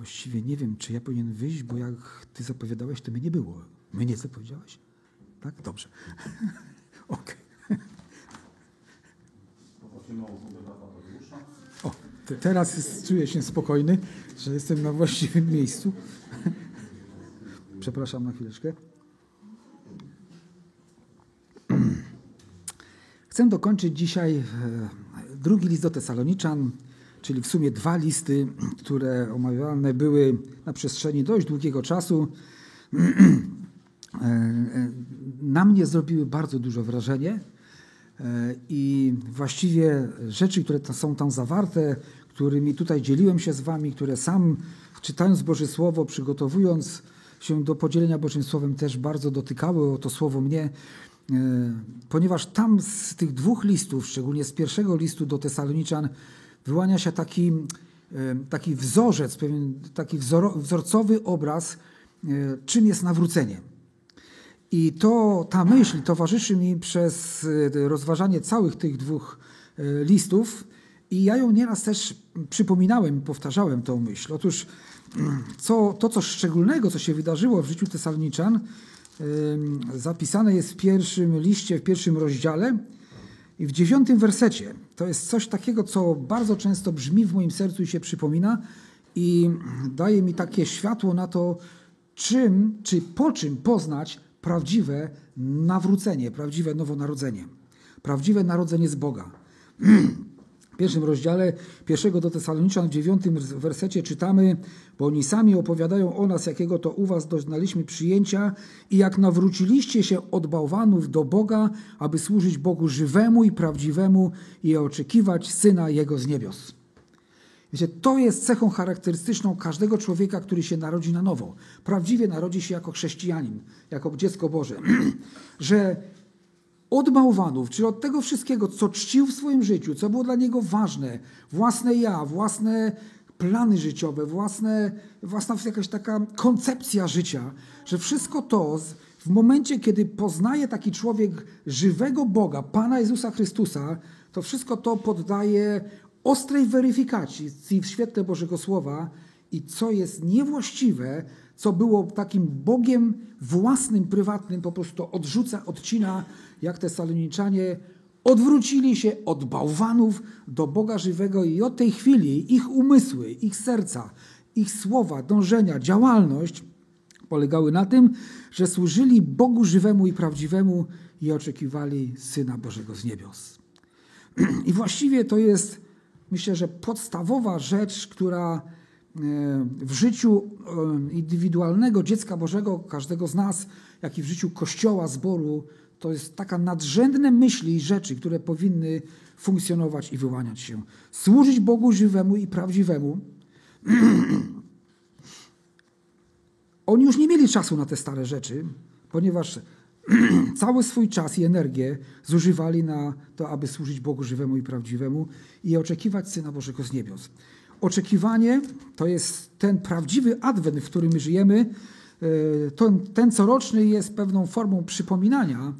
właściwie nie wiem, czy ja powinien wyjść, bo jak ty zapowiadałeś, to mnie nie było. Mnie nie zapowiedziałeś? Tak? Dobrze. Okej. O, te, teraz jest, czuję się spokojny, że jestem na właściwym miejscu. Przepraszam na chwileczkę. Chcę dokończyć dzisiaj e, drugi list do Tesaloniczan, czyli w sumie dwa listy, które omawiane były na przestrzeni dość długiego czasu. E, e, na mnie zrobiły bardzo dużo wrażenie i właściwie rzeczy, które są tam zawarte, którymi tutaj dzieliłem się z Wami, które sam czytając Boże Słowo, przygotowując się do podzielenia Bożym Słowem, też bardzo dotykały o to Słowo mnie. E, ponieważ tam z tych dwóch listów, szczególnie z pierwszego listu do Tesaloniczan, wyłania się taki, e, taki wzorzec, pewien taki wzorcowy obraz, e, czym jest nawrócenie. I to, ta myśl towarzyszy mi przez rozważanie całych tych dwóch listów i ja ją nieraz też przypominałem, powtarzałem tą myśl. Otóż co, to, co szczególnego, co się wydarzyło w życiu Tesaloniczan, zapisane jest w pierwszym liście, w pierwszym rozdziale i w dziewiątym wersecie. To jest coś takiego, co bardzo często brzmi w moim sercu i się przypomina i daje mi takie światło na to, czym, czy po czym poznać prawdziwe nawrócenie, prawdziwe nowonarodzenie, prawdziwe narodzenie z Boga. pierwszym rozdziale pierwszego do Tesaloniczan w dziewiątym wersecie czytamy, bo oni sami opowiadają o nas, jakiego to u was doznaliśmy przyjęcia i jak nawróciliście się od bałwanów do Boga, aby służyć Bogu żywemu i prawdziwemu i oczekiwać Syna Jego z niebios. Wiecie, to jest cechą charakterystyczną każdego człowieka, który się narodzi na nowo. Prawdziwie narodzi się jako chrześcijanin, jako dziecko Boże. że od bałwanów, czyli od tego wszystkiego, co czcił w swoim życiu, co było dla niego ważne, własne ja, własne plany życiowe, własne, własna jakaś taka koncepcja życia, że wszystko to w momencie, kiedy poznaje taki człowiek żywego Boga, Pana Jezusa Chrystusa, to wszystko to poddaje ostrej weryfikacji w świetle Bożego Słowa i co jest niewłaściwe, co było takim Bogiem własnym, prywatnym, po prostu odrzuca, odcina, jak te saloniczanie odwrócili się od bałwanów do Boga żywego i od tej chwili ich umysły, ich serca, ich słowa, dążenia, działalność polegały na tym, że służyli Bogu żywemu i prawdziwemu i oczekiwali Syna Bożego z niebios. I właściwie to jest, myślę, że podstawowa rzecz, która w życiu e, indywidualnego dziecka Bożego, każdego z nas, jak i w życiu Kościoła, zboru, to jest taka nadrzędne myśli i rzeczy, które powinny funkcjonować i wyłaniać się. Służyć Bogu żywemu i prawdziwemu. Oni już nie mieli czasu na te stare rzeczy, ponieważ cały swój czas i energię zużywali na to, aby służyć Bogu żywemu i prawdziwemu i oczekiwać Syna Bożego z niebios. Oczekiwanie to jest ten prawdziwy adwent, w którym my żyjemy. E, ten, ten coroczny jest pewną formą przypominania,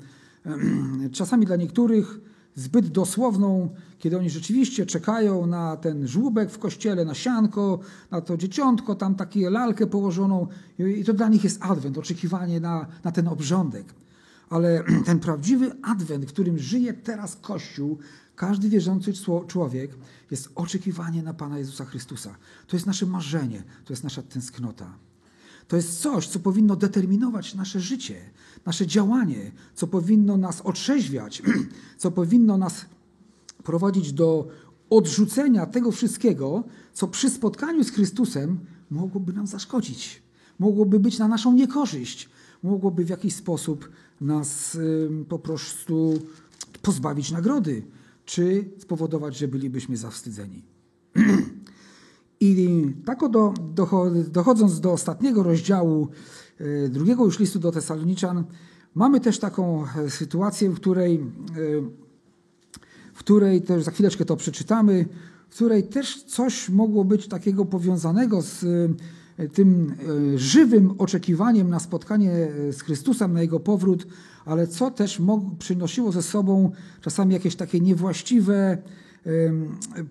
czasami dla niektórych zbyt dosłowną, kiedy oni rzeczywiście czekają na ten żłóbek w kościele, na sianko, na to dzieciątko, tam takie lalkę położoną i to dla nich jest adwent, oczekiwanie na, na ten obrządek. Ale ten prawdziwy adwent, w którym żyje teraz Kościół, każdy wierzący człowiek jest oczekiwanie na Pana Jezusa Chrystusa. To jest nasze marzenie, to jest nasza tęsknota. To jest coś, co powinno determinować nasze życie, nasze działanie, co powinno nas otrzeźwiać, co powinno nas prowadzić do odrzucenia tego wszystkiego, co przy spotkaniu z Chrystusem mogłoby nam zaszkodzić, mogłoby być na naszą niekorzyść, mogłoby w jakiś sposób nas po prostu pozbawić nagrody, czy spowodować, że bylibyśmy zawstydzeni. I tak oto dochodząc do ostatniego rozdziału e, drugiego już listu do Tesaloniczan, mamy też taką e, sytuację, w której, e, w której też za chwileczkę to przeczytamy, w której też coś mogło być takiego powiązanego z tym żywym oczekiwaniem na spotkanie z Chrystusem, na Jego powrót, ale co też przynosiło ze sobą czasami jakieś takie niewłaściwe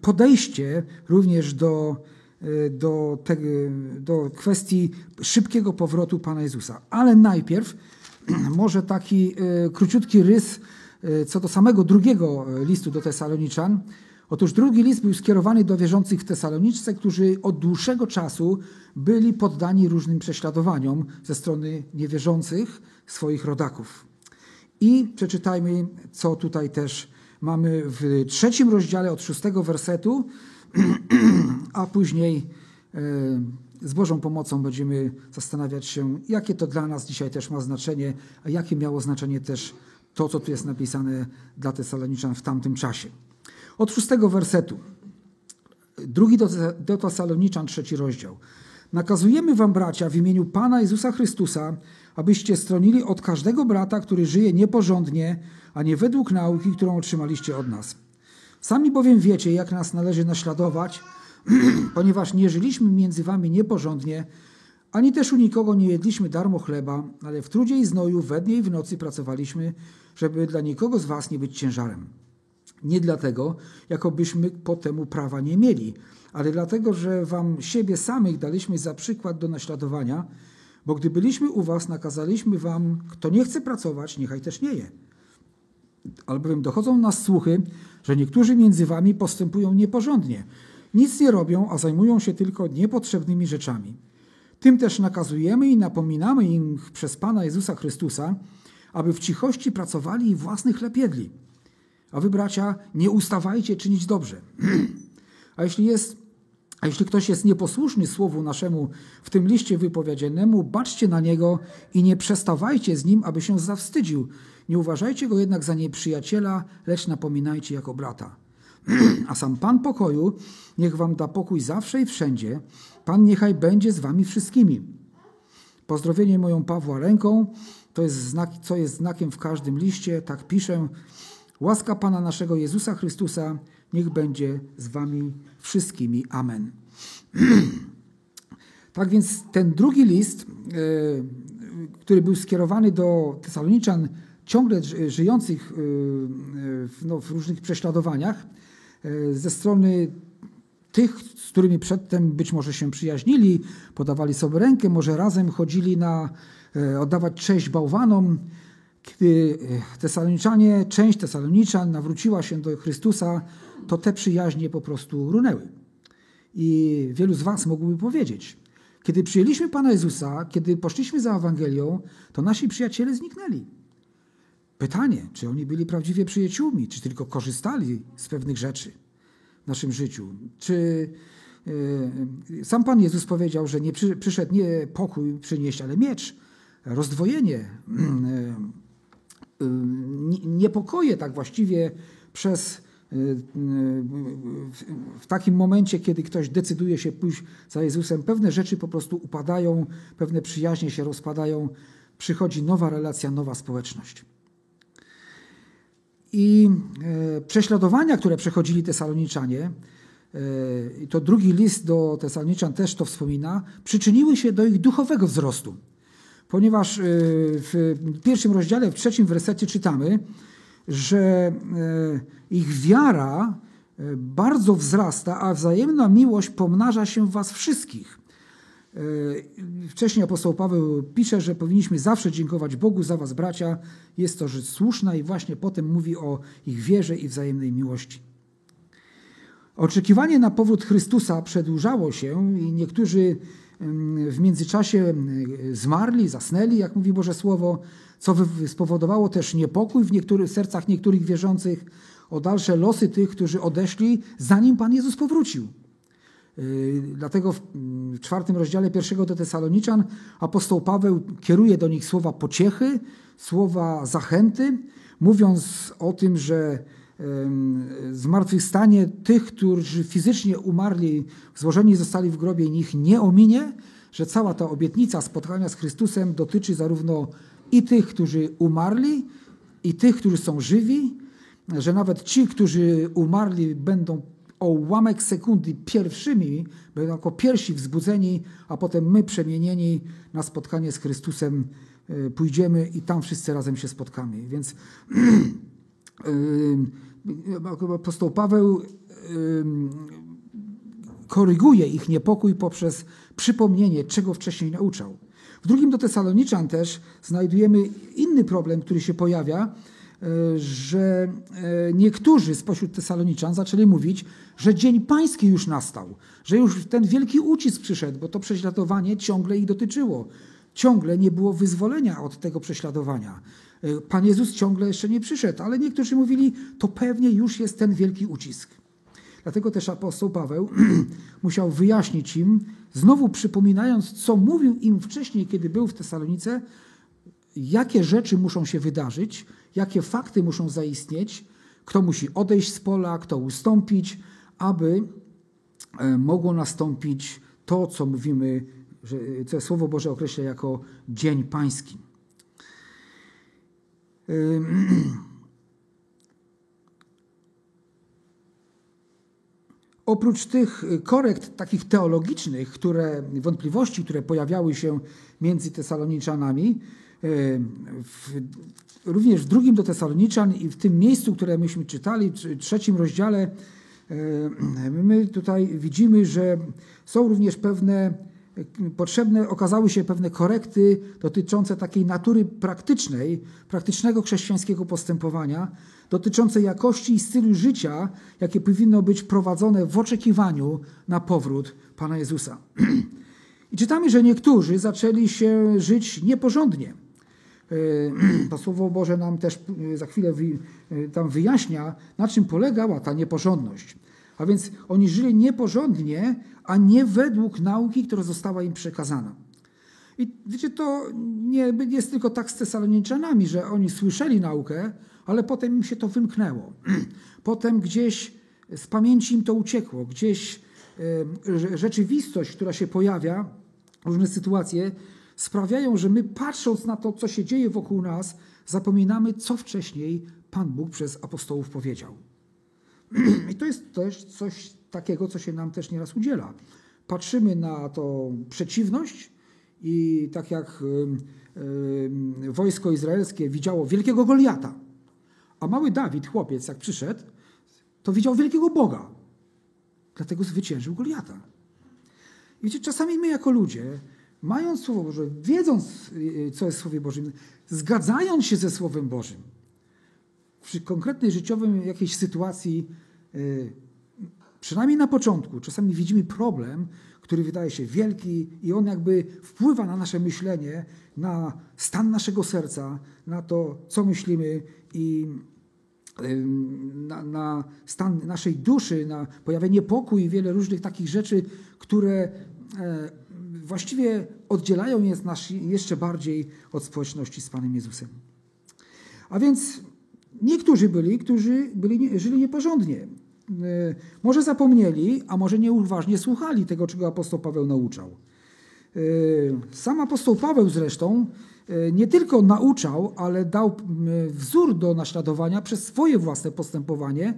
podejście również do, do, te, do kwestii szybkiego powrotu Pana Jezusa. Ale najpierw może taki króciutki rys co do samego drugiego listu do Tesaloniczan. Otóż drugi list był skierowany do wierzących w Tesaloniczce, którzy od dłuższego czasu byli poddani różnym prześladowaniom ze strony niewierzących swoich rodaków. I przeczytajmy, co tutaj też mamy w trzecim rozdziale od szóstego wersetu, a później e, z Bożą pomocą będziemy zastanawiać się, jakie to dla nas dzisiaj też ma znaczenie, a jakie miało znaczenie też to, co tu jest napisane dla Tesaloniczan w tamtym czasie. Od szóstego wersetu. Drugi do, do Tesaloniczan, trzeci rozdział. Nakazujemy wam, bracia, w imieniu Pana Jezusa Chrystusa, abyście stronili od każdego brata, który żyje nieporządnie, a nie według nauki, którą otrzymaliście od nas. Sami bowiem wiecie, jak nas należy naśladować, ponieważ nie żyliśmy między wami nieporządnie, ani też u nikogo nie jedliśmy darmo chleba, ale w trudzie i znoju we dnie i w nocy pracowaliśmy, żeby dla nikogo z was nie być ciężarem. Nie dlatego, jakobyśmy po temu prawa nie mieli, ale dlatego, że wam siebie samych daliśmy za przykład do naśladowania, bo gdy byliśmy u was, nakazaliśmy wam, kto nie chce pracować, niechaj też nie je. Albowiem dochodzą nas słuchy, że niektórzy między wami postępują nieporządnie. Nic nie robią, a zajmują się tylko niepotrzebnymi rzeczami. Tym też nakazujemy i napominamy im przez Pana Jezusa Chrystusa, aby w cichości pracowali i własnych chleb jedli. A wy, bracia, nie ustawajcie czynić dobrze. a jeśli jest a jeśli ktoś jest nieposłuszny słowu naszemu w tym liście wypowiedzianemu, baczcie na niego i nie przestawajcie z nim, aby się zawstydził. Nie uważajcie go jednak za nieprzyjaciela, lecz napominajcie jako brata. A sam Pan pokoju niech wam da pokój zawsze i wszędzie. Pan niechaj będzie z wami wszystkimi. Pozdrowienie moją Pawła ręką, to jest znak, co jest znakiem w każdym liście, tak piszę. Łaska Pana naszego Jezusa Chrystusa niech będzie z wami wszystkimi. Amen. tak więc ten drugi list, e, który był skierowany do Tesaloniczan, ciągle żyjących e, w, no, w różnych prześladowaniach, e, ze strony tych, z którymi przedtem być może się przyjaźnili, podawali sobie rękę, może razem chodzili na oddawać cześć bałwanom, kiedy Tesaloniczanie, część Tesaloniczan nawróciła się do Chrystusa, to te przyjaźnie po prostu runęły. I wielu z Was mogłoby powiedzieć, kiedy przyjęliśmy Pana Jezusa, kiedy poszliśmy za Ewangelią, to nasi przyjaciele zniknęli. Pytanie, czy oni byli prawdziwie przyjaciółmi, czy tylko korzystali z pewnych rzeczy w naszym życiu? Czy yy, sam Pan Jezus powiedział, że nie przy, przyszedł nie pokój przynieść, ale miecz, rozdwojenie, yy, niepokoje tak właściwie przez w takim momencie, kiedy ktoś decyduje się pójść za Jezusem, pewne rzeczy po prostu upadają, pewne przyjaźnie się rozpadają, przychodzi nowa relacja, nowa społeczność. I e, prześladowania, które przechodzili Tesaloniczanie, e, to drugi list do Tesaloniczan też to wspomina, przyczyniły się do ich duchowego wzrostu. Ponieważ e, w pierwszym rozdziale, w trzecim wersecie czytamy, że e, ich wiara e, bardzo wzrasta, a wzajemna miłość pomnaża się w was wszystkich. Wcześniej apostoł Paweł pisze, że powinniśmy zawsze dziękować Bogu za was, bracia. Jest to rzecz słuszna i właśnie potem mówi o ich wierze i wzajemnej miłości. Oczekiwanie na powrót Chrystusa przedłużało się i niektórzy w międzyczasie zmarli, zasnęli, jak mówi Boże Słowo, co spowodowało też niepokój w niektórych sercach niektórych wierzących o dalsze losy tych, którzy odeszli, zanim Pan Jezus powrócił. Yy, dlatego w czwartym rozdziale pierwszego do Tesaloniczan apostoł Paweł kieruje do nich słowa pociechy, słowa zachęty, mówiąc o tym, że zmartwychwstanie tych, którzy fizycznie umarli, złożeni zostali w grobie, ich nie ominie, że cała ta obietnica spotkania z Chrystusem dotyczy zarówno i tych, którzy umarli, i tych, którzy są żywi, że nawet ci, którzy umarli, będą o ułamek sekundy pierwszymi, będą jako pierwsi wzbudzeni, a potem my przemienieni na spotkanie z Chrystusem e, pójdziemy i tam wszyscy razem się spotkamy. Więc apostoł Paweł koryguje ich niepokój poprzez przypomnienie, czego wcześniej nauczał. W drugim do Tesaloniczan też znajdujemy inny problem, który się pojawia, e, że e, niektórzy spośród Tesaloniczan zaczęli mówić, że Dzień Pański już nastał, że już ten wielki ucisk przyszedł, bo to prześladowanie ciągle ich dotyczyło. Ciągle nie było wyzwolenia od tego prześladowania. Pan Jezus ciągle jeszcze nie przyszedł, ale niektórzy mówili, to pewnie już jest ten wielki ucisk. Dlatego też apostoł Paweł musiał wyjaśnić im, znowu przypominając, co mówił im wcześniej, kiedy był w Tesalonice, jakie rzeczy muszą się wydarzyć, jakie fakty muszą zaistnieć, kto musi odejść z pola, kto ustąpić, aby e, mogło nastąpić to, co mówimy, co Słowo Boże określa jako Dzień Pański. Oprócz tych korekt takich teologicznych, które, wątpliwości, które pojawiały się między Tesaloniczanami, w, również w drugim do Tesaloniczan i w tym miejscu, które myśmy czytali, w trzecim rozdziale, my tutaj widzimy, że są również pewne potrzebne okazały się pewne korekty dotyczące takiej natury praktycznej, praktycznego chrześcijańskiego postępowania, dotyczące jakości i stylu życia, jakie powinno być prowadzone w oczekiwaniu na powrót Pana Jezusa. I czytamy, że niektórzy zaczęli się żyć nieporządnie. To Słowo Boże nam też za chwilę tam wyjaśnia, na czym polegała ta nieporządność. A więc oni żyli nieporządnie, a nie według nauki, która została im przekazana. I wiecie, to nie jest tylko tak z Tesaloniczanami, że oni słyszeli naukę, ale potem im się to wymknęło. Potem gdzieś z pamięci im to uciekło, gdzieś rzeczywistość, która się pojawia, różne sytuacje sprawiają, że my patrząc na to, co się dzieje wokół nas, zapominamy, co wcześniej Pan Bóg przez apostołów powiedział. I to jest też coś takiego, co się nam też nieraz udziela. Patrzymy na tą przeciwność i tak jak wojsko izraelskie widziało wielkiego Goliata, a mały Dawid, chłopiec, jak przyszedł, to widział wielkiego Boga. Dlatego zwyciężył Goliata. I wiecie, czasami my jako ludzie, mając Słowo Boże, wiedząc, y, co jest w Słowie Bożym, zgadzając się ze Słowem Bożym, przy konkretnej życiowym jakiejś sytuacji, y, przynajmniej na początku, czasami widzimy problem, który wydaje się wielki i on jakby wpływa na nasze myślenie, na stan naszego serca, na to, co myślimy i na, na stan naszej duszy, na pojawienie niepokój i wiele różnych takich rzeczy, które e, właściwie oddzielają nas jeszcze bardziej od społeczności z Panem Jezusem. A więc Niektórzy byli, którzy byli, żyli nieporządnie. E, może zapomnieli, a może nieuważnie słuchali tego, czego apostoł Paweł nauczał. E, sam apostoł Paweł zresztą e, nie tylko nauczał, ale dał wzór do naśladowania przez swoje własne postępowanie,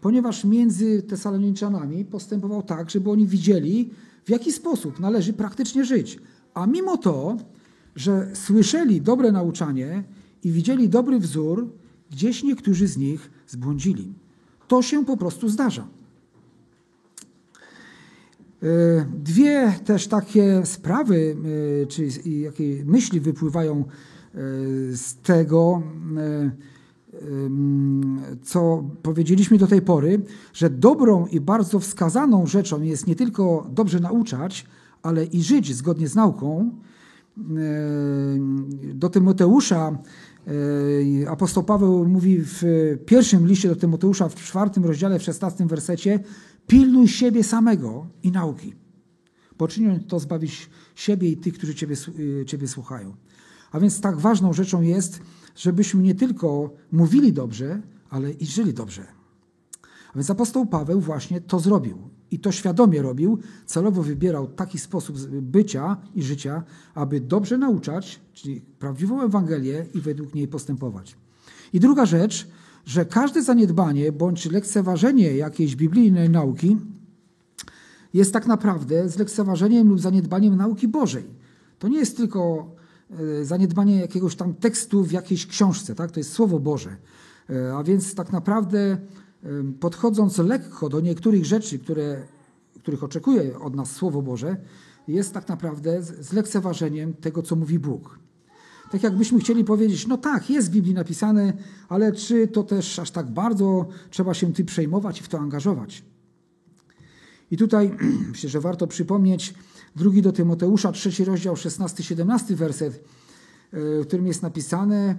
ponieważ między Tesaloniczanami postępował tak, żeby oni widzieli, w jaki sposób należy praktycznie żyć. A mimo to, że słyszeli dobre nauczanie i widzieli dobry wzór, Gdzieś niektórzy z nich zbłądzili. To się po prostu zdarza. E, dwie też takie sprawy, e, czy jakie myśli wypływają e, z tego, co powiedzieliśmy do tej pory, że dobrą i bardzo wskazaną rzeczą jest nie tylko dobrze nauczać, ale i żyć zgodnie z nauką. Do Tymoteusza apostoł Paweł mówi w pierwszym liście do Tymoteusza, w czwartym rozdziale, w szesnastym wersecie, pilnuj siebie samego i nauki, bo czynią to zbawić siebie i tych, którzy ciebie, y, ciebie słuchają. A więc tak ważną rzeczą jest, żebyśmy nie tylko mówili dobrze, ale i żyli dobrze. A więc apostoł Paweł właśnie to zrobił. I to świadomie robił, celowo wybierał taki sposób bycia i życia, aby dobrze nauczać, czyli prawdziwą Ewangelię i według niej postępować. I druga rzecz, że każde zaniedbanie bądź lekceważenie jakiejś biblijnej nauki jest tak naprawdę zlekceważeniem lub zaniedbaniem nauki Bożej. To nie jest tylko e, zaniedbanie jakiegoś tam tekstu w jakiejś książce, tak? to jest Słowo Boże. E, a więc tak naprawdę podchodząc lekko do niektórych rzeczy, które których oczekuje od nas Słowo Boże, jest tak naprawdę zlekceważeniem tego, co mówi Bóg. Tak jakbyśmy chcieli powiedzieć, no tak, jest w Biblii napisane, ale czy to też aż tak bardzo trzeba się tym przejmować i w to angażować? I tutaj myślę, że warto przypomnieć drugi do Tymoteusza, trzeci rozdział, 16-17 werset, e, w którym jest napisane,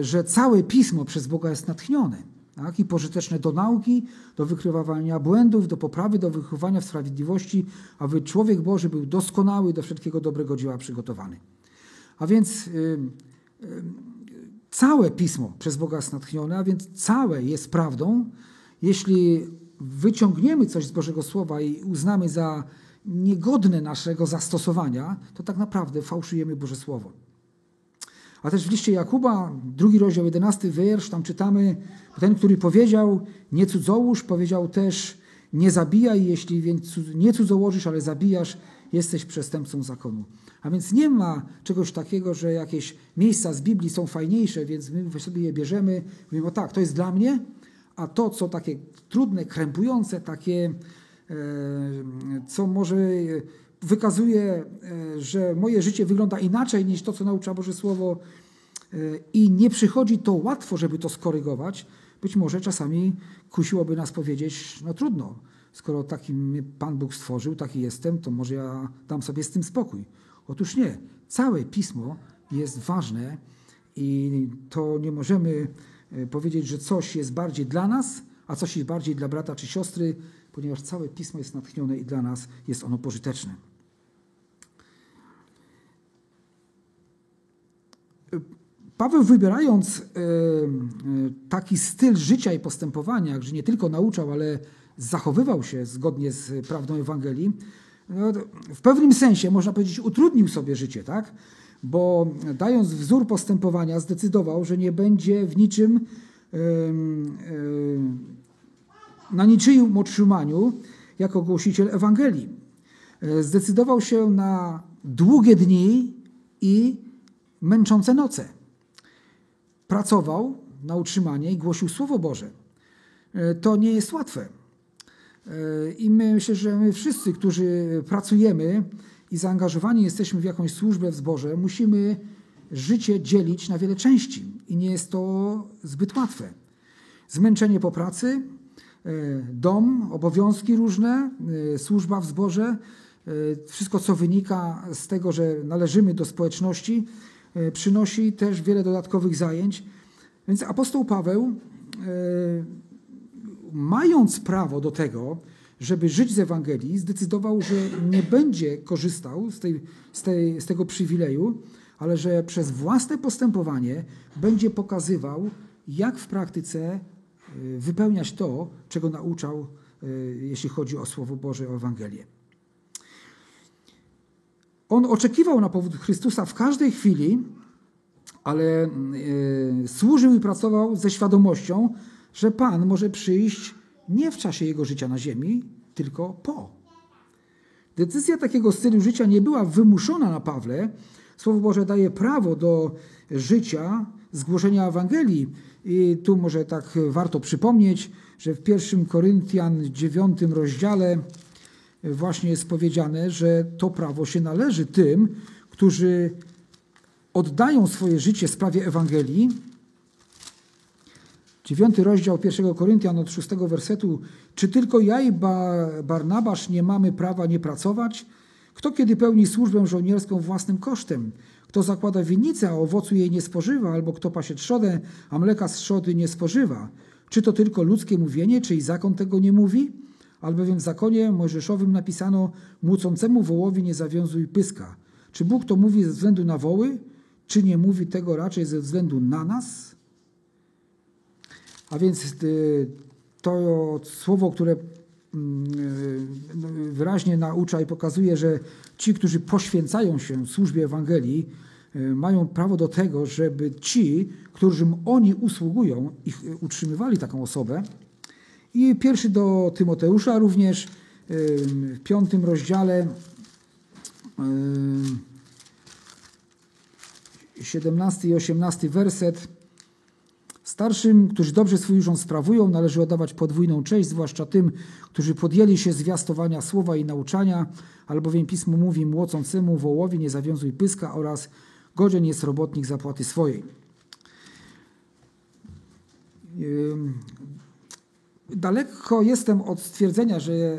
e, że całe pismo przez Boga jest natchnione tak? i pożyteczne do nauki, do wykrywania błędów, do poprawy, do wychowania w sprawiedliwości, aby człowiek Boży był doskonały, do wszelkiego dobrego dzieła przygotowany. A więc y, y, całe pismo przez Boga jest natchnione, a więc całe jest prawdą. Jeśli wyciągniemy coś z Bożego Słowa i uznamy za niegodne naszego zastosowania, to tak naprawdę fałszujemy Boże Słowo. A też w liście Jakuba, drugi rozdział, jedenasty wiersz, tam czytamy, ten, który powiedział, nie cudzołóż, powiedział też, nie zabijaj, jeśli więc nie cudzołożysz, ale zabijasz, jesteś przestępcą zakonu. A więc nie ma czegoś takiego, że jakieś miejsca z Biblii są fajniejsze, więc my sobie je bierzemy, mówimy, o tak, to jest dla mnie, a to, co takie trudne, krępujące, takie, e, co może wykazuje, e, że moje życie wygląda inaczej niż to, co naucza Boże Słowo e, i nie przychodzi to łatwo, żeby to skorygować, być może czasami kusiłoby nas powiedzieć, no trudno, skoro taki mnie Pan Bóg stworzył, taki jestem, to może ja dam sobie z tym spokój. Otóż nie. Całe Pismo jest ważne i to nie możemy e, powiedzieć, że coś jest bardziej dla nas, a coś jest bardziej dla brata czy siostry, ponieważ całe Pismo jest natchnione i dla nas jest ono pożyteczne. Paweł wybierając e, e, taki styl życia i postępowania, że nie tylko nauczał, ale zachowywał się zgodnie z prawdą Ewangelii, no, w pewnym sensie można powiedzieć utrudnił sobie życie, tak? Bo dając wzór postępowania zdecydował, że nie będzie w niczym na niczyim otrzymaniu jako głosiciel Ewangelii. E, zdecydował się na długie dni i męczące noce. Pracował na utrzymanie i głosił Słowo Boże. E, to nie jest łatwe. E, I my, myślę, że my wszyscy, którzy pracujemy i zaangażowani jesteśmy w jakąś służbę w zborze, musimy życie dzielić na wiele części i nie jest to zbyt łatwe. Zmęczenie po pracy, e, dom, obowiązki różne, służba w zborze, wszystko co wynika z tego, że należymy do społeczności, przynosi też wiele dodatkowych zajęć. Więc apostoł Paweł mając prawo do tego, żeby żyć z Ewangelii, zdecydował, że nie będzie korzystał z, tej, z, tej, z tego przywileju, ale że przez własne postępowanie będzie pokazywał, jak w praktyce y, wypełniać to, czego nauczał, jeśli chodzi o Słowo Boże, o Ewangelię. On oczekiwał na powód Chrystusa w każdej chwili, ale y, służył i pracował ze świadomością, że Pan może przyjść nie w czasie jego życia na ziemi, tylko po. Decyzja takiego stylu życia nie była wymuszona na Pawle. Słowo Boże daje prawo do życia, zgłoszenia Ewangelii. I tu może tak warto przypomnieć, że w 1 Koryntian 9 rozdziale właśnie jest powiedziane, że to prawo się należy tym, którzy oddają swoje życie sprawie Ewangelii Dziewiąty rozdział pierwszego Koryntian od szóstego wersetu. Czy tylko ja i Barnabasz nie mamy prawa nie pracować? Kto kiedy pełni służbę żołnierską własnym kosztem? Kto zakłada winnicę, a owocu jej nie spożywa? Albo kto pasie trzodę, a mleka z trzody nie spożywa? Czy to tylko ludzkie mówienie, czy i zakon tego nie mówi? Albowiem w zakonie mojżeszowym napisano młócącemu wołowi nie zawiązuj pyska. Czy Bóg to mówi ze względu na woły, czy nie mówi tego raczej ze względu na nas? A więc y, to słowo, które mm, y, wyraźnie naucza i pokazuje, że ci, którzy poświęcają się służbie Ewangelii, y, mają prawo do tego, żeby ci, którym oni usługują, ich utrzymywali taką osobę. I pierwszy do Tymoteusza również w piątym rozdziale 17 i 18 werset Starszym, którzy dobrze swój urząd sprawują, należy oddawać podwójną cześć, zwłaszcza tym, którzy podjęli się zwiastowania słowa i nauczania, albowiem Pismo mówi młocącemu wołowi nie zawiązuj pyska oraz godzien jest robotnik zapłaty swojej. Daleko jestem od stwierdzenia, że e,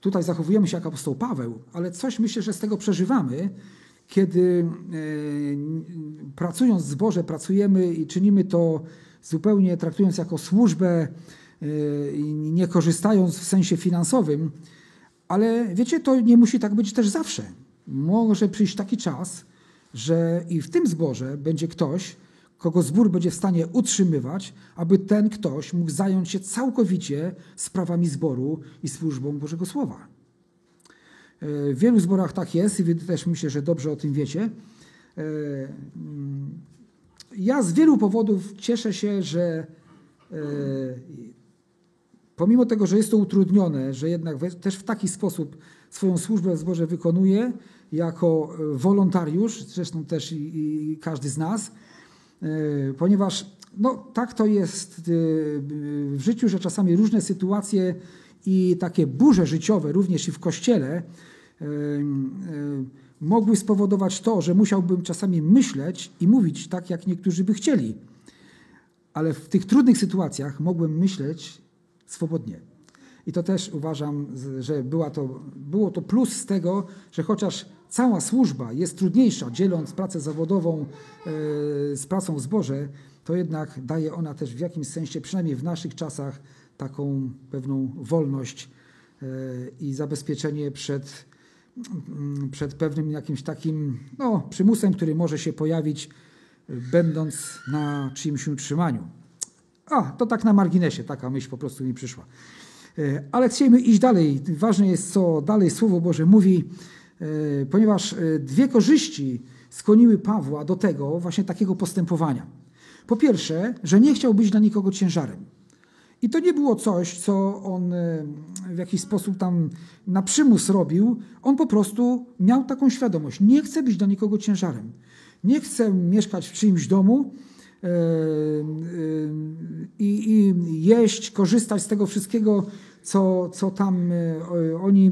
tutaj zachowujemy się jak apostoł Paweł, ale coś myślę, że z tego przeżywamy, kiedy e, pracując z Boże, pracujemy i czynimy to zupełnie traktując jako służbę e, i nie korzystając w sensie finansowym, ale wiecie, to nie musi tak być też zawsze. Może przyjść taki czas, że i w tym zborze będzie ktoś, kogo zbór będzie w stanie utrzymywać, aby ten ktoś mógł zająć się całkowicie sprawami zboru i służbą Bożego Słowa. W wielu zborach tak jest i wy też myślę, że dobrze o tym wiecie. E, mm, ja z wielu powodów cieszę się, że e, pomimo tego, że jest to utrudnione, że jednak też w taki sposób swoją służbę w zborze wykonuje jako wolontariusz, zresztą też i, i każdy z nas, e, ponieważ no, tak to jest w życiu, że czasami różne sytuacje i takie burze życiowe, również i w kościele, mogły spowodować to, że musiałbym czasami myśleć i mówić tak, jak niektórzy by chcieli. Ale w tych trudnych sytuacjach mogłem myśleć swobodnie. I to też uważam, że była to, było to plus z tego, że chociaż cała służba jest trudniejsza, dzieląc pracę zawodową e, z pracą w zborze, to jednak daje ona też w jakimś sensie, przynajmniej w naszych czasach, taką pewną wolność e, i zabezpieczenie przed Mm, przed pewnym jakimś takim no, przymusem, który może się pojawić, będąc na czyimś utrzymaniu. A, to tak na marginesie, taka myśl po prostu mi przyszła. E, ale chcemy iść dalej. Ważne jest, co dalej Słowo Boże mówi, e, ponieważ e, dwie korzyści skłoniły Pawła do tego, właśnie takiego postępowania. Po pierwsze, że nie chciał być dla nikogo ciężarem. I to nie było coś, co on w jakiś sposób tam na przymus robił. On po prostu miał taką świadomość. Nie chcę być dla nikogo ciężarem. Nie chcę mieszkać w czyimś domu i, i jeść, korzystać z tego wszystkiego, co, co tam oni,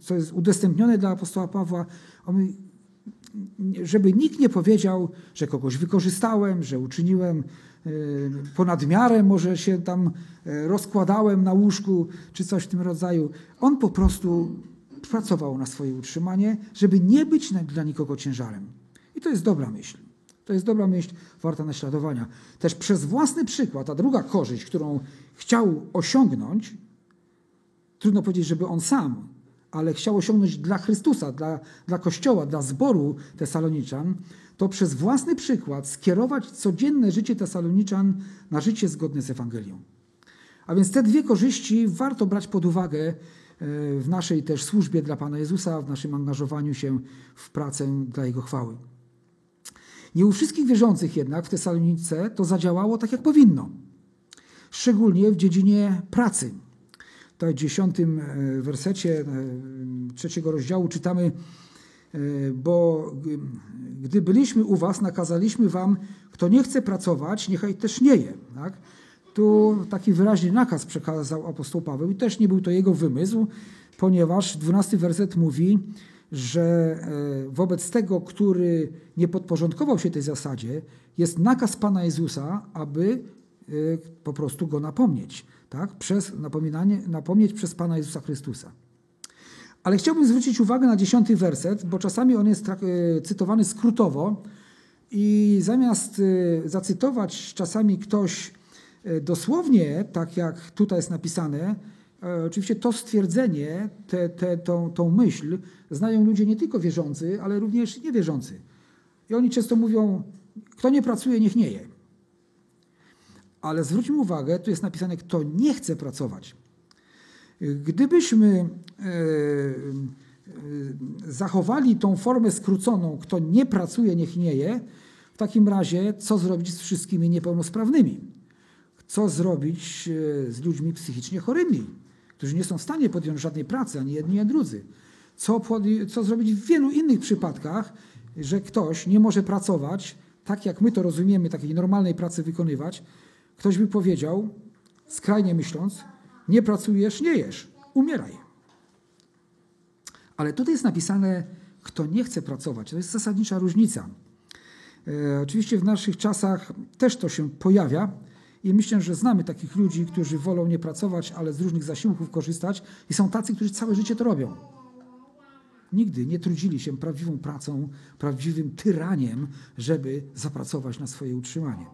co jest udostępnione dla apostoła Pawła. Żeby nikt nie powiedział, że kogoś wykorzystałem, że uczyniłem Y, ponad miarę, może się tam rozkładałem na łóżku, czy coś w tym rodzaju. On po prostu pracował na swoje utrzymanie, żeby nie być dla nikogo ciężarem. I to jest dobra myśl. To jest dobra myśl, warta naśladowania. Też przez własny przykład, a druga korzyść, którą chciał osiągnąć, trudno powiedzieć, żeby on sam, ale chciał osiągnąć dla Chrystusa, dla, dla Kościoła, dla zboru Tesaloniczan, to przez własny przykład skierować codzienne życie Tesaloniczan na życie zgodne z Ewangelią. A więc te dwie korzyści warto brać pod uwagę e, w naszej też służbie dla Pana Jezusa, w naszym angażowaniu się w pracę dla Jego chwały. Nie u wszystkich wierzących jednak w Tesalonice to zadziałało tak, jak powinno. Szczególnie w dziedzinie pracy. Tutaj w dziesiątym e, wersecie e, trzeciego rozdziału czytamy E, bo gdy byliśmy u was, nakazaliśmy wam, kto nie chce pracować, niechaj też nie je. Tak? Tu taki wyraźny nakaz przekazał apostoł Paweł i też nie był to jego wymysł, ponieważ dwunasty werset mówi, że e, wobec tego, który nie podporządkował się tej zasadzie, jest nakaz Pana Jezusa, aby e, po prostu go napomnieć. Tak? Przez napominanie, napomnieć przez Pana Jezusa Chrystusa. Ale chciałbym zwrócić uwagę na dziesiąty werset, bo czasami on jest e, cytowany skrótowo i zamiast zacytować czasami ktoś dosłownie, tak jak tutaj jest napisane, oczywiście to stwierdzenie, te, te, tą, tą myśl znają ludzie nie tylko wierzący, ale również niewierzący. I oni często mówią, kto nie pracuje, niech nie je. Ale zwróćmy uwagę, tu jest napisane, kto nie chce pracować. Gdybyśmy e, e, zachowali tą formę skróconą, kto nie pracuje, niech nie je, w takim razie co zrobić z wszystkimi niepełnosprawnymi? Co zrobić e, z ludźmi psychicznie chorymi, którzy nie są w stanie podjąć żadnej pracy, ani jedni, ani drudzy? Co, co zrobić w wielu innych przypadkach, że ktoś nie może pracować, tak jak my to rozumiemy, takiej normalnej pracy wykonywać, ktoś by powiedział, skrajnie myśląc, nie pracujesz, nie jesz, umieraj. Ale tutaj jest napisane, kto nie chce pracować. To jest zasadnicza różnica. E, oczywiście w naszych czasach też to się pojawia i myślę, że znamy takich ludzi, którzy wolą nie pracować, ale z różnych zasiłków korzystać i są tacy, którzy całe życie to robią. Nigdy nie trudzili się prawdziwą pracą, prawdziwym tyraniem, żeby zapracować na swoje utrzymanie.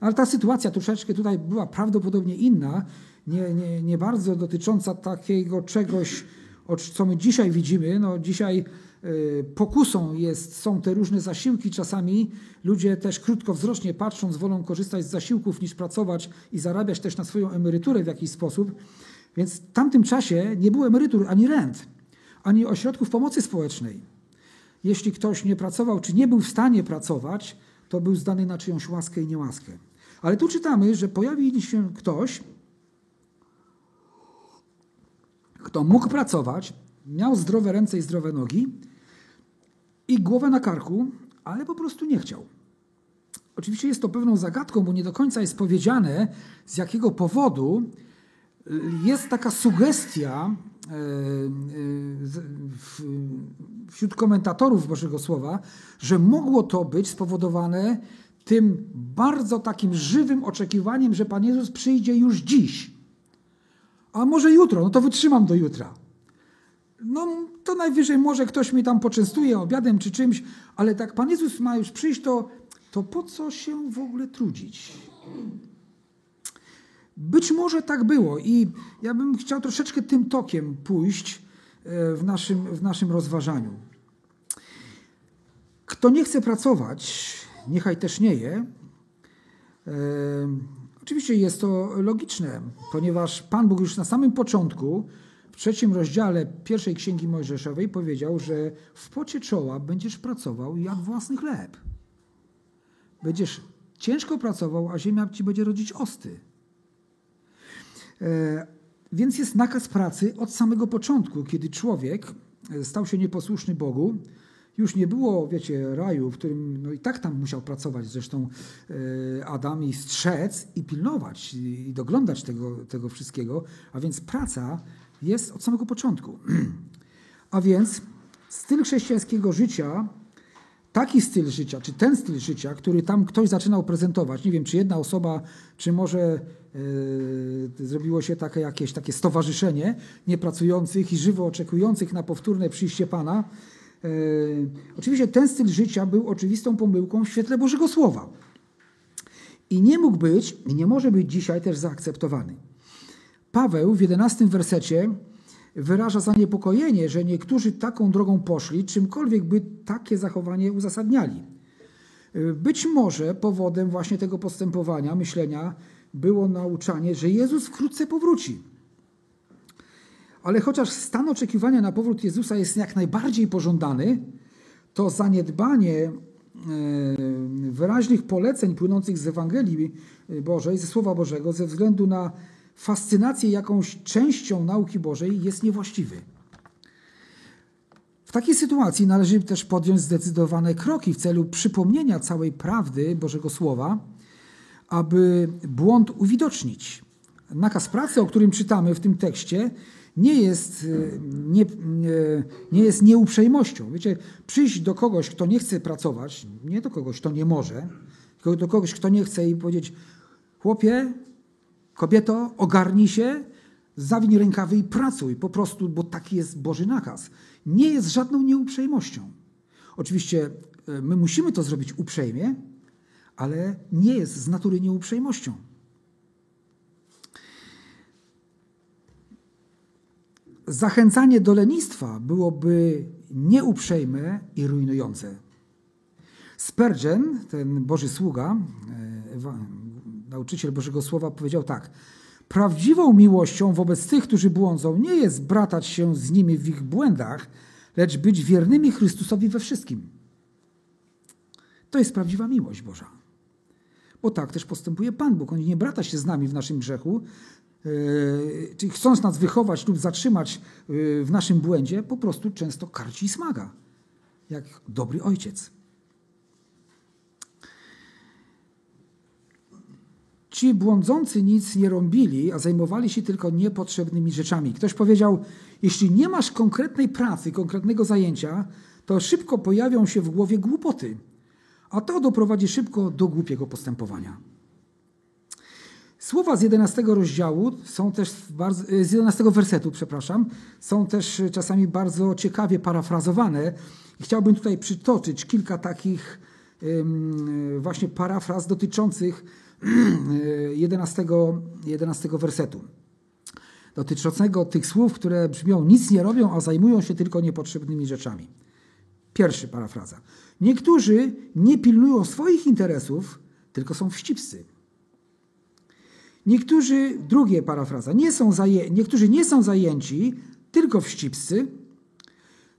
Ale ta sytuacja troszeczkę tutaj była prawdopodobnie inna, nie, nie, nie bardzo dotycząca takiego czegoś, co my dzisiaj widzimy. No, dzisiaj pokusą jest, są te różne zasiłki. Czasami ludzie też krótkowzrocznie patrząc, wolą korzystać z zasiłków niż pracować i zarabiać też na swoją emeryturę w jakiś sposób. Więc w tamtym czasie nie było emerytur ani rent ani ośrodków pomocy społecznej. Jeśli ktoś nie pracował, czy nie był w stanie pracować, to był zdany na czyjąś łaskę i niełaskę. Ale tu czytamy, że pojawi się ktoś, kto mógł pracować, miał zdrowe ręce i zdrowe nogi i głowę na karku, ale po prostu nie chciał. Oczywiście jest to pewną zagadką, bo nie do końca jest powiedziane, z jakiego powodu jest taka sugestia, E, e, wśród komentatorów Bożego Słowa, że mogło to być spowodowane tym bardzo takim żywym oczekiwaniem, że Pan Jezus przyjdzie już dziś. A może jutro, no to wytrzymam do jutra. No to najwyżej może ktoś mi tam poczęstuje obiadem czy czymś, ale tak Pan Jezus ma już przyjść, to, to po co się w ogóle trudzić? Być może tak było i ja bym chciał troszeczkę tym tokiem pójść e, w naszym, w naszym rozważaniu. Kto nie chce pracować, niechaj też nie je. E, oczywiście jest to logiczne, ponieważ Pan Bóg już na samym początku, w trzecim rozdziale pierwszej księgi Mojżeszowej powiedział, że w pocie czoła będziesz pracował jak własny chleb. Będziesz ciężko pracował, a ziemia ci będzie rodzić osty. E, więc jest nakaz pracy od samego początku, kiedy człowiek e, stał się nieposłuszny Bogu. Już nie było, wiecie, raju, w którym no i tak tam musiał pracować zresztą e, Adam i strzec i pilnować i doglądać tego, tego wszystkiego. A więc praca jest od samego początku. A więc styl chrześcijańskiego życia taki styl życia, czy ten styl życia, który tam ktoś zaczynał prezentować, nie wiem, czy jedna osoba, czy może yy, zrobiło się takie jakieś takie stowarzyszenie niepracujących i żywo oczekujących na powtórne przyjście Pana. Yy, oczywiście ten styl życia był oczywistą pomyłką w świetle Bożego Słowa. I nie mógł być, i nie może być dzisiaj też zaakceptowany. Paweł w jedenastym wersecie wyraża zaniepokojenie, że niektórzy taką drogą poszli, czymkolwiek by takie zachowanie uzasadniali. Być może powodem właśnie tego postępowania, myślenia, było nauczanie, że Jezus wkrótce powróci. Ale chociaż stan oczekiwania na powrót Jezusa jest jak najbardziej pożądany, to zaniedbanie e, wyraźnych poleceń płynących z Ewangelii Bożej, ze Słowa Bożego, ze względu na fascynację jakąś częścią nauki Bożej jest niewłaściwy. W takiej sytuacji należy też podjąć zdecydowane kroki w celu przypomnienia całej prawdy Bożego Słowa, aby błąd uwidocznić. Nakaz pracy, o którym czytamy w tym tekście, nie jest, nie, nie jest nieuprzejmością. Wiecie, przyjść do kogoś, kto nie chce pracować, nie do kogoś, kto nie może, tylko do kogoś, kto nie chce i powiedzieć: Chłopie, Kobieto, ogarnij się, zawiń rękawy i pracuj po prostu, bo taki jest Boży nakaz. Nie jest żadną nieuprzejmością. Oczywiście e, my musimy to zrobić uprzejmie, ale nie jest z natury nieuprzejmością. Zachęcanie do lenistwa byłoby nieuprzejme i rujnujące. Spurgeon, ten Boży sługa, e, nauczyciel Bożego Słowa, powiedział tak. Prawdziwą miłością wobec tych, którzy błądzą, nie jest bratać się z nimi w ich błędach, lecz być wiernymi Chrystusowi we wszystkim. To jest prawdziwa miłość Boża. Bo tak też postępuje Pan Bóg. On nie brata się z nami w naszym grzechu, yy, czyli chcąc nas wychować lub zatrzymać yy, w naszym błędzie, po prostu często karci i smaga, jak dobry ojciec. Ci błądzący nic nie robili, a zajmowali się tylko niepotrzebnymi rzeczami. Ktoś powiedział, jeśli nie masz konkretnej pracy, konkretnego zajęcia, to szybko pojawią się w głowie głupoty, a to doprowadzi szybko do głupiego postępowania. Słowa z 11 rozdziału są też bardzo, z 11 wersetu, przepraszam, są też czasami bardzo ciekawie parafrazowane. Chciałbym tutaj przytoczyć kilka takich właśnie parafraz dotyczących 11, 11 wersetu. Dotyczącego tych słów, które brzmią: Nic nie robią, a zajmują się tylko niepotrzebnymi rzeczami. Pierwszy parafraza. Niektórzy nie pilnują swoich interesów, tylko są wścibscy. Niektórzy, drugie parafraza, nie są zaję, niektórzy nie są zajęci, tylko wścibscy.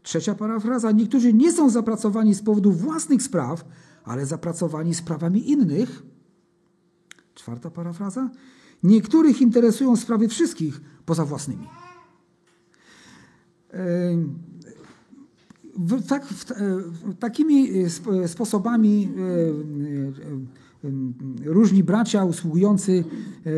Trzecia parafraza, niektórzy nie są zapracowani z powodu własnych spraw, ale zapracowani sprawami innych. Czwarta parafraza, niektórych interesują sprawy wszystkich poza własnymi. Tak, takimi sposobami różni bracia usługujący e,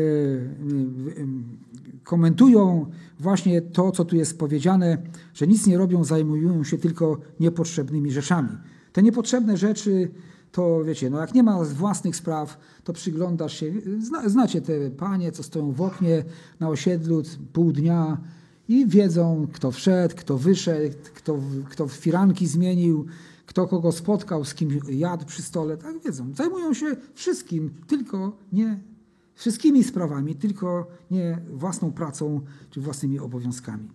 komentują właśnie to, co tu jest powiedziane, że nic nie robią, zajmują się tylko niepotrzebnymi rzeczami. Te niepotrzebne rzeczy to wiecie, no jak nie ma własnych spraw, to przyglądasz się, zna, znacie te panie, co stoją w oknie na osiedlu pół dnia i wiedzą, kto wszedł, kto wyszedł, kto, kto firanki zmienił, kto kogo spotkał, z kim jadł przy stole, tak wiedzą. Zajmują się wszystkim, tylko nie wszystkimi sprawami, tylko nie własną pracą czy własnymi obowiązkami.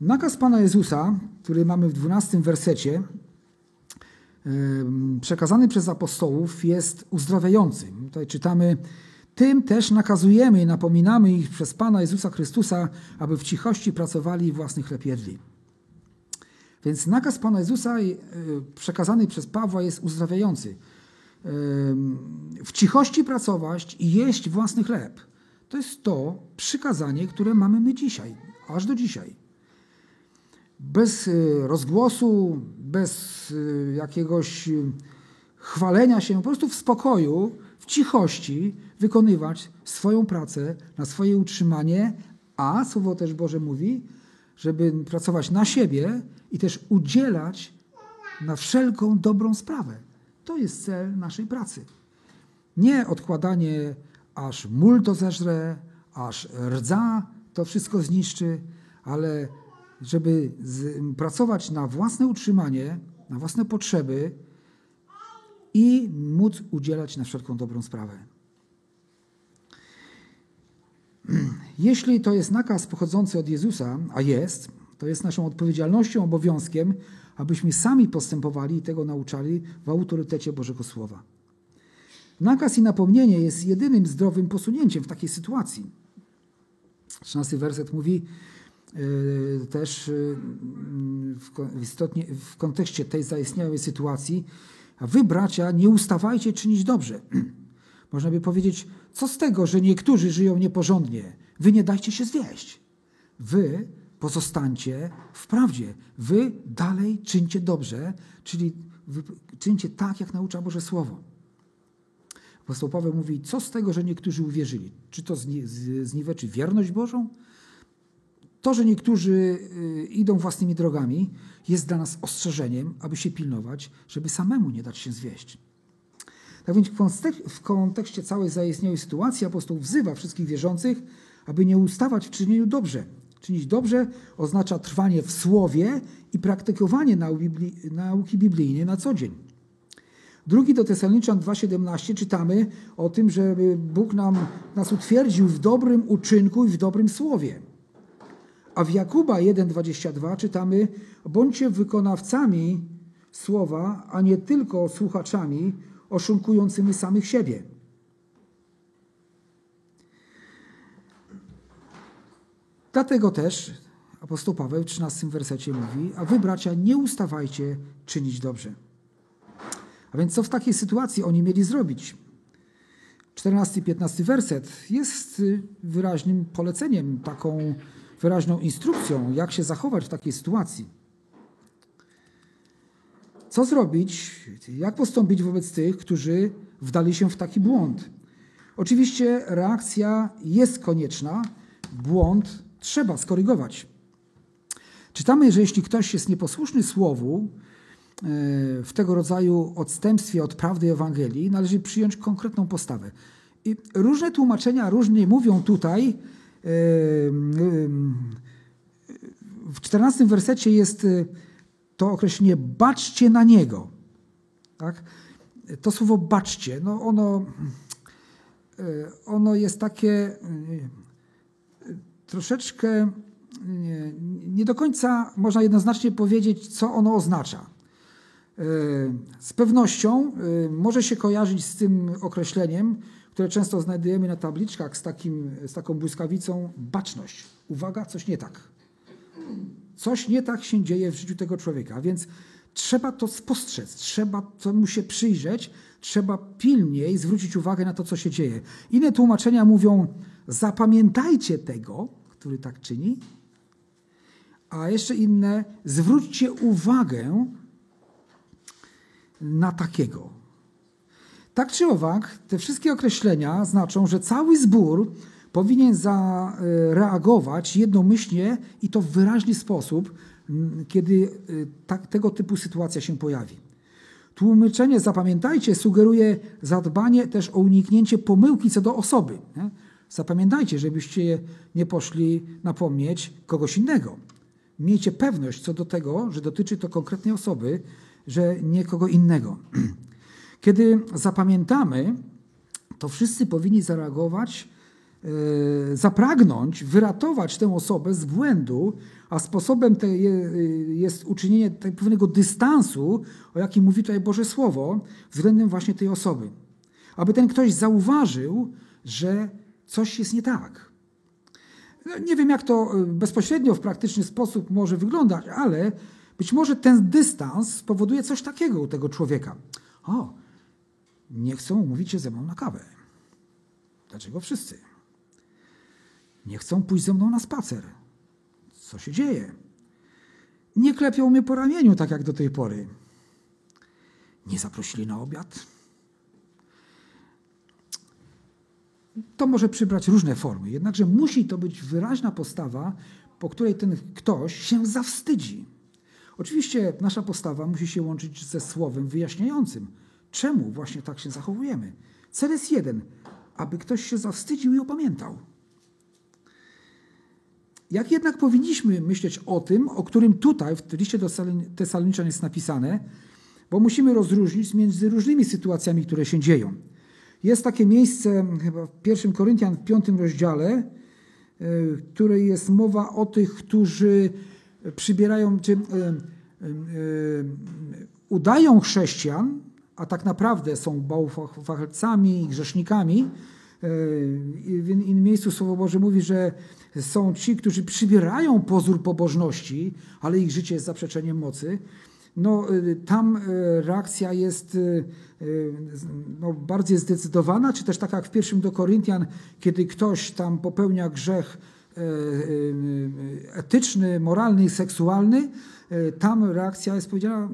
Nakaz Pana Jezusa, który mamy w 12 wersecie, przekazany przez apostołów, jest uzdrawiający. Tutaj czytamy: Tym też nakazujemy i napominamy ich przez Pana Jezusa Chrystusa, aby w cichości pracowali i własnych chleb jedli. Więc nakaz Pana Jezusa e, przekazany przez Pawła jest uzdrawiający. W cichości pracować i jeść własny chleb. To jest to przykazanie, które mamy my dzisiaj, aż do dzisiaj. Bez e, rozgłosu, bez e, jakiegoś chwalenia się, po prostu w spokoju, w cichości wykonywać swoją pracę na swoje utrzymanie, a Słowo też Boże mówi, żeby pracować na siebie i też udzielać na wszelką dobrą sprawę. To jest cel naszej pracy. Nie odkładanie, aż mól to zeżre, aż rdza to wszystko zniszczy, ale żeby pracować na własne utrzymanie, na własne potrzeby i móc udzielać na wszelką dobrą sprawę. Jeśli to jest nakaz pochodzący od Jezusa, a jest, to jest naszą odpowiedzialnością, obowiązkiem, abyśmy sami postępowali i tego nauczali w autorytecie Bożego Słowa. Nakaz i napomnienie jest jedynym zdrowym posunięciem w takiej sytuacji. 13 werset mówi też yy, w, istotnie, w kontekście tej zaistniałej sytuacji, a wy, bracia, nie ustawajcie czynić dobrze. Można by powiedzieć, co z tego, że niektórzy żyją nieporządnie? Wy nie dajcie się zwieść. Wy pozostańcie w prawdzie. Wy dalej czyńcie dobrze, czyli czyńcie tak, jak naucza Boże Słowo. Apostoł Paweł mówi, co z tego, że niektórzy uwierzyli? Czy to zniweczy wierność Bożą? To, że niektórzy y, idą własnymi drogami, jest dla nas ostrzeżeniem, aby się pilnować, żeby samemu nie dać się zwieść. Tak więc w kontekście całej zaistniałej sytuacji apostoł wzywa wszystkich wierzących, aby nie ustawać w czynieniu dobrze. Czynić dobrze oznacza trwanie w słowie i praktykowanie nauki biblijnej na co dzień. Drugi do Tesaloniczan 2,17 czytamy o tym, żeby Bóg nam, nas utwierdził w dobrym uczynku i w dobrym słowie. A w Jakuba 1,22 czytamy: Bądźcie wykonawcami słowa, a nie tylko słuchaczami oszukującymi samych siebie. Dlatego też apostoł Paweł w 13 wersecie mówi, a wy bracia nie ustawajcie czynić dobrze. A więc co w takiej sytuacji oni mieli zrobić? 14 i 15 werset jest wyraźnym poleceniem, taką wyraźną instrukcją, jak się zachować w takiej sytuacji. Co zrobić, jak postąpić wobec tych, którzy wdali się w taki błąd. Oczywiście reakcja jest konieczna, błąd trzeba skorygować. Czytamy, że jeśli ktoś jest nieposłuszny słowu, e, w tego rodzaju odstępstwie od prawdy Ewangelii, należy przyjąć konkretną postawę. I różne tłumaczenia różnie mówią tutaj. W czternastym wersecie jest e, to określenie baczcie na niego. Tak? To słowo baczcie, no ono, ono jest takie troszeczkę nie, nie do końca można jednoznacznie powiedzieć, co ono oznacza. Z pewnością może się kojarzyć z tym określeniem, które często znajdujemy na tabliczkach z, takim, z taką błyskawicą baczność. Uwaga, coś nie tak. Coś nie tak się dzieje w życiu tego człowieka, więc trzeba to spostrzec, trzeba to mu się przyjrzeć, trzeba pilniej zwrócić uwagę na to, co się dzieje. Inne tłumaczenia mówią: zapamiętajcie tego, który tak czyni, a jeszcze inne, zwróćcie uwagę na takiego. Tak czy owak, te wszystkie określenia znaczą, że cały zbór powinien zareagować jednomyślnie i to w wyraźny sposób, kiedy tak, tego typu sytuacja się pojawi. Tłumaczenie, zapamiętajcie, sugeruje zadbanie też o uniknięcie pomyłki co do osoby. Zapamiętajcie, żebyście nie poszli napomnieć kogoś innego miejcie pewność co do tego, że dotyczy to konkretnej osoby, że nie kogo innego. Kiedy zapamiętamy, to wszyscy powinni zareagować, yy, zapragnąć wyratować tę osobę z błędu, a sposobem jest uczynienie pewnego dystansu, o jakim mówi tutaj Boże Słowo, względem właśnie tej osoby. Aby ten ktoś zauważył, że coś jest nie tak. No, nie wiem, jak to y, bezpośrednio w praktyczny sposób może wyglądać, ale być może ten dystans spowoduje coś takiego u tego człowieka. O, nie chcą umówić się ze mną na kawę. Dlaczego wszyscy? Nie chcą pójść ze mną na spacer. Co się dzieje? Nie klepią mnie po ramieniu, tak jak do tej pory. Nie zaprosili na obiad. to może przybrać różne formy, jednakże musi to być wyraźna postawa, po której ten ktoś się zawstydzi. Oczywiście nasza postawa musi się łączyć ze słowem wyjaśniającym, czemu właśnie tak się zachowujemy. Cel jest jeden, aby ktoś się zawstydził i opamiętał. Jak jednak powinniśmy myśleć o tym, o którym tutaj w liście do Tesaloniczan jest napisane, bo musimy rozróżnić między różnymi sytuacjami, które się dzieją. Jest takie miejsce chyba w 1 Koryntian w 5 rozdziale, w e, której jest mowa o tych, którzy przybierają, czy e, e, udają chrześcijan, a tak naprawdę są bałwachcami, grzesznikami. W innym miejscu Słowo Boże mówi, że są ci, którzy przybierają pozór pobożności, ale ich życie jest zaprzeczeniem mocy no, y, tam y, reakcja jest no, bardziej zdecydowana, czy też tak jak w pierwszym do Koryntian, kiedy ktoś tam popełnia grzech etyczny, moralny i seksualny, tam reakcja jest powiedziana,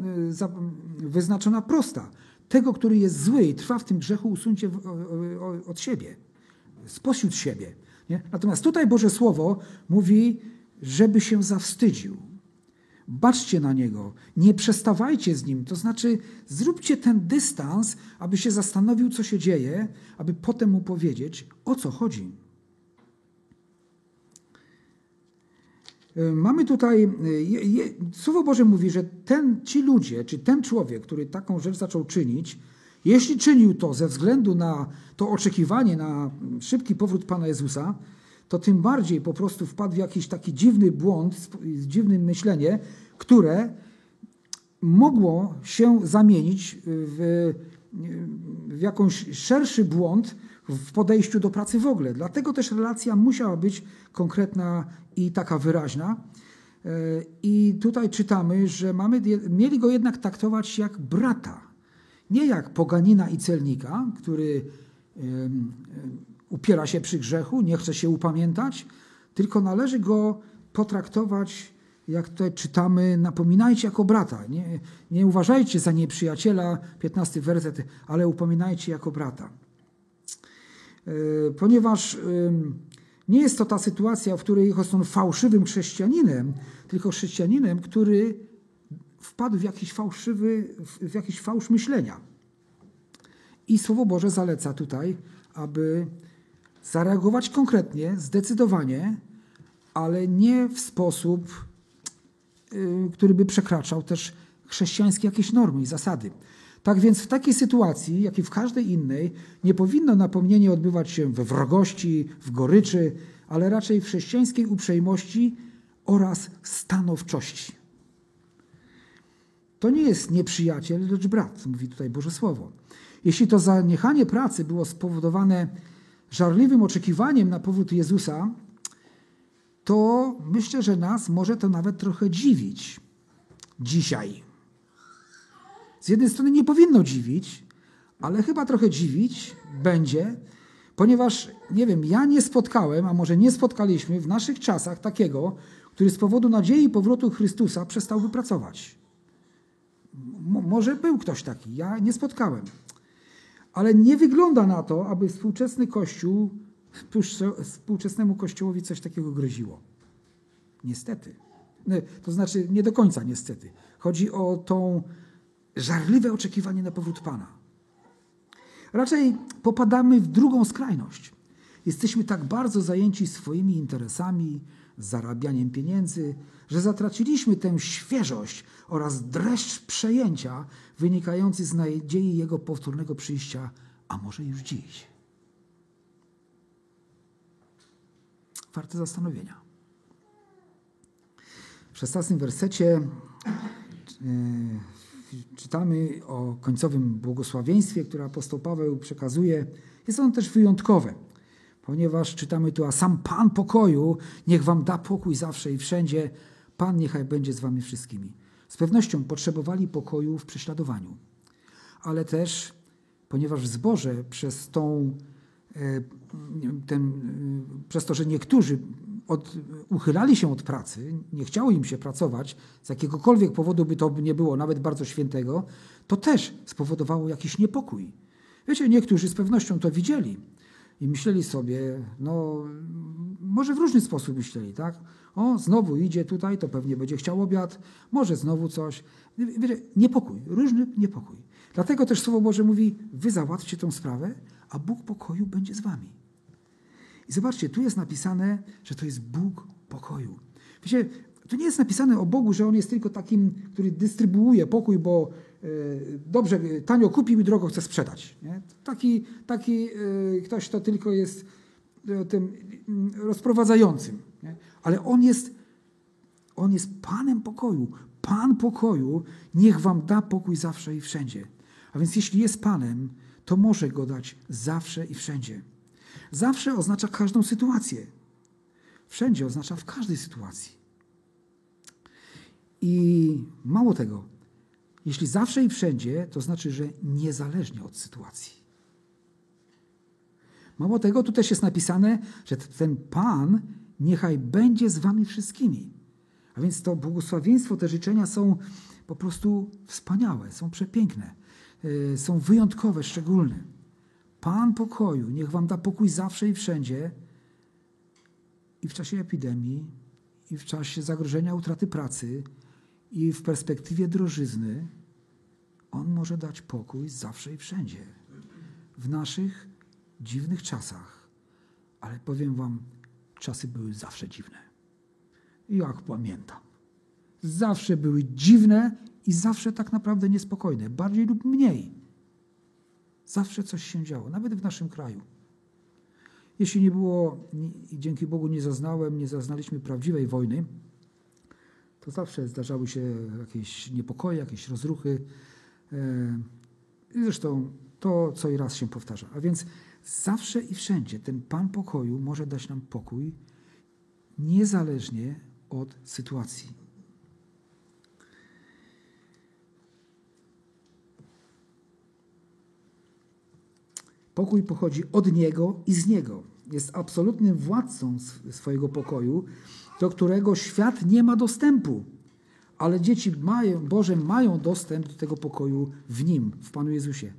wyznaczona prosta. Tego, który jest zły i trwa w tym grzechu, usuńcie od siebie, spośród siebie. Nie? Natomiast tutaj Boże Słowo mówi, żeby się zawstydził Baczcie na niego, nie przestawajcie z nim. To znaczy, zróbcie ten dystans, aby się zastanowił, co się dzieje, aby potem mu powiedzieć, o co chodzi. Mamy tutaj, e, Słowo Boże mówi, że ten, ci ludzie, czy ten człowiek, który taką rzecz zaczął czynić, jeśli czynił to ze względu na to oczekiwanie na szybki powrót Pana Jezusa, to tym bardziej po prostu wpadł w jakiś taki dziwny błąd, dziwne myślenie, które mogło się zamienić w, w jakąś szerszy błąd w podejściu do pracy w ogóle. Dlatego też relacja musiała być konkretna i taka wyraźna. I tutaj czytamy, że mamy, mieli go jednak traktować jak brata, nie jak poganina i celnika, który upiera się przy grzechu, nie chce się upamiętać, tylko należy go potraktować jak tutaj czytamy, napominajcie jako brata. Nie, nie uważajcie za nieprzyjaciela, 15 werset, ale upominajcie jako brata. E, ponieważ nie jest to ta sytuacja, w której jest on fałszywym chrześcijaninem, tylko chrześcijaninem, który wpadł w jakiś fałszywy, w jakiś fałsz myślenia. I Słowo Boże zaleca tutaj, aby zareagować konkretnie, zdecydowanie, ale nie w sposób, y, który by przekraczał też chrześcijańskie jakieś normy i zasady. Tak więc w takiej sytuacji, jak i w każdej innej, nie powinno napomnienie odbywać się we wrogości, w goryczy, ale raczej w chrześcijańskiej uprzejmości oraz stanowczości. To nie jest nieprzyjaciel, lecz brat, mówi tutaj Boże Słowo. Jeśli to zaniechanie pracy było spowodowane żarliwym oczekiwaniem na powód Jezusa, to myślę, że nas może to nawet trochę dziwić dzisiaj. Z jednej strony nie powinno dziwić, ale chyba trochę dziwić będzie, ponieważ, nie wiem, ja nie spotkałem, a może nie spotkaliśmy w naszych czasach takiego, który z powodu nadziei powrotu Chrystusa przestałby pracować. może był ktoś taki, ja nie spotkałem. Ale nie wygląda na to, aby współczesny Kościół, współczesnemu Kościołowi coś takiego groziło. Niestety. To znaczy, nie do końca niestety. Chodzi o tą żarliwe oczekiwanie na powrót Pana. Raczej popadamy w drugą skrajność. Jesteśmy tak bardzo zajęci swoimi interesami, zarabianiem pieniędzy, że zatraciliśmy tę świeżość oraz dreszcz przejęcia wynikający z nadziei Jego powtórnego przyjścia, a może już dziś. Warte zastanowienia. W szesnastym wersecie e, czytamy o końcowym błogosławieństwie, które apostoł Paweł przekazuje. Jest ono też wyjątkowe, ponieważ czytamy tu, a sam Pan pokoju niech wam da pokój zawsze i wszędzie. Pan niechaj będzie z wami wszystkimi. Z pewnością potrzebowali pokoju w prześladowaniu, ale też, ponieważ w zborze przez tą, e, ten, e, przez to, że niektórzy od, uchylali się od pracy, nie chciało im się pracować, z jakiegokolwiek powodu by to nie było, nawet bardzo świętego, to też spowodowało jakiś niepokój. Wiecie, niektórzy z pewnością to widzieli i myśleli sobie, no może w różny sposób myśleli, tak? O, znowu idzie tutaj, to pewnie będzie chciał obiad, może znowu coś. Wiecie, niepokój, różny niepokój. Dlatego też Słowo Boże mówi, wy załatwcie tę sprawę, a Bóg pokoju będzie z wami. I zobaczcie, tu jest napisane, że to jest Bóg pokoju. Wiecie, tu nie jest napisane o Bogu, że On jest tylko takim, który dystrybuuje pokój, bo e, dobrze, tanio kupił i drogo chce sprzedać. Nie? Taki, taki e, ktoś to tylko jest e, tym mm, rozprowadzającym. Nie? Ale On jest, On jest Panem pokoju. Pan pokoju niech wam da pokój zawsze i wszędzie. A więc jeśli jest Panem, to może go dać zawsze i wszędzie. Zawsze oznacza każdą sytuację. Wszędzie oznacza w każdej sytuacji. I mało tego, jeśli zawsze i wszędzie, to znaczy, że niezależnie od sytuacji. Mało tego, tu też jest napisane, że ten Pan niechaj będzie z wami wszystkimi. A więc to błogosławieństwo, te życzenia są po prostu wspaniałe, są przepiękne, y, są wyjątkowe, szczególne. Pan pokoju, niech wam da pokój zawsze i wszędzie, i w czasie epidemii, i w czasie zagrożenia utraty pracy, i w perspektywie drożyzny. On może dać pokój zawsze i wszędzie. W naszych dziwnych czasach. Ale powiem wam, czasy były zawsze dziwne. Jak pamiętam. Zawsze były dziwne i zawsze tak naprawdę niespokojne, bardziej lub mniej. Zawsze coś się działo, nawet w naszym kraju. Jeśli nie było, i dzięki Bogu nie zaznałem, nie zaznaliśmy prawdziwej wojny, to zawsze zdarzały się jakieś niepokoje, jakieś rozruchy. E, zresztą to co i raz się powtarza. A więc zawsze i wszędzie ten Pan pokoju może dać nam pokój, niezależnie od sytuacji. Pokój pochodzi od Niego i z Niego. jest absolutnym władcą swojego pokoju, do którego świat nie ma dostępu. Ale dzieci mają, Boże mają dostęp do tego pokoju w Nim, w Panu Jezusie.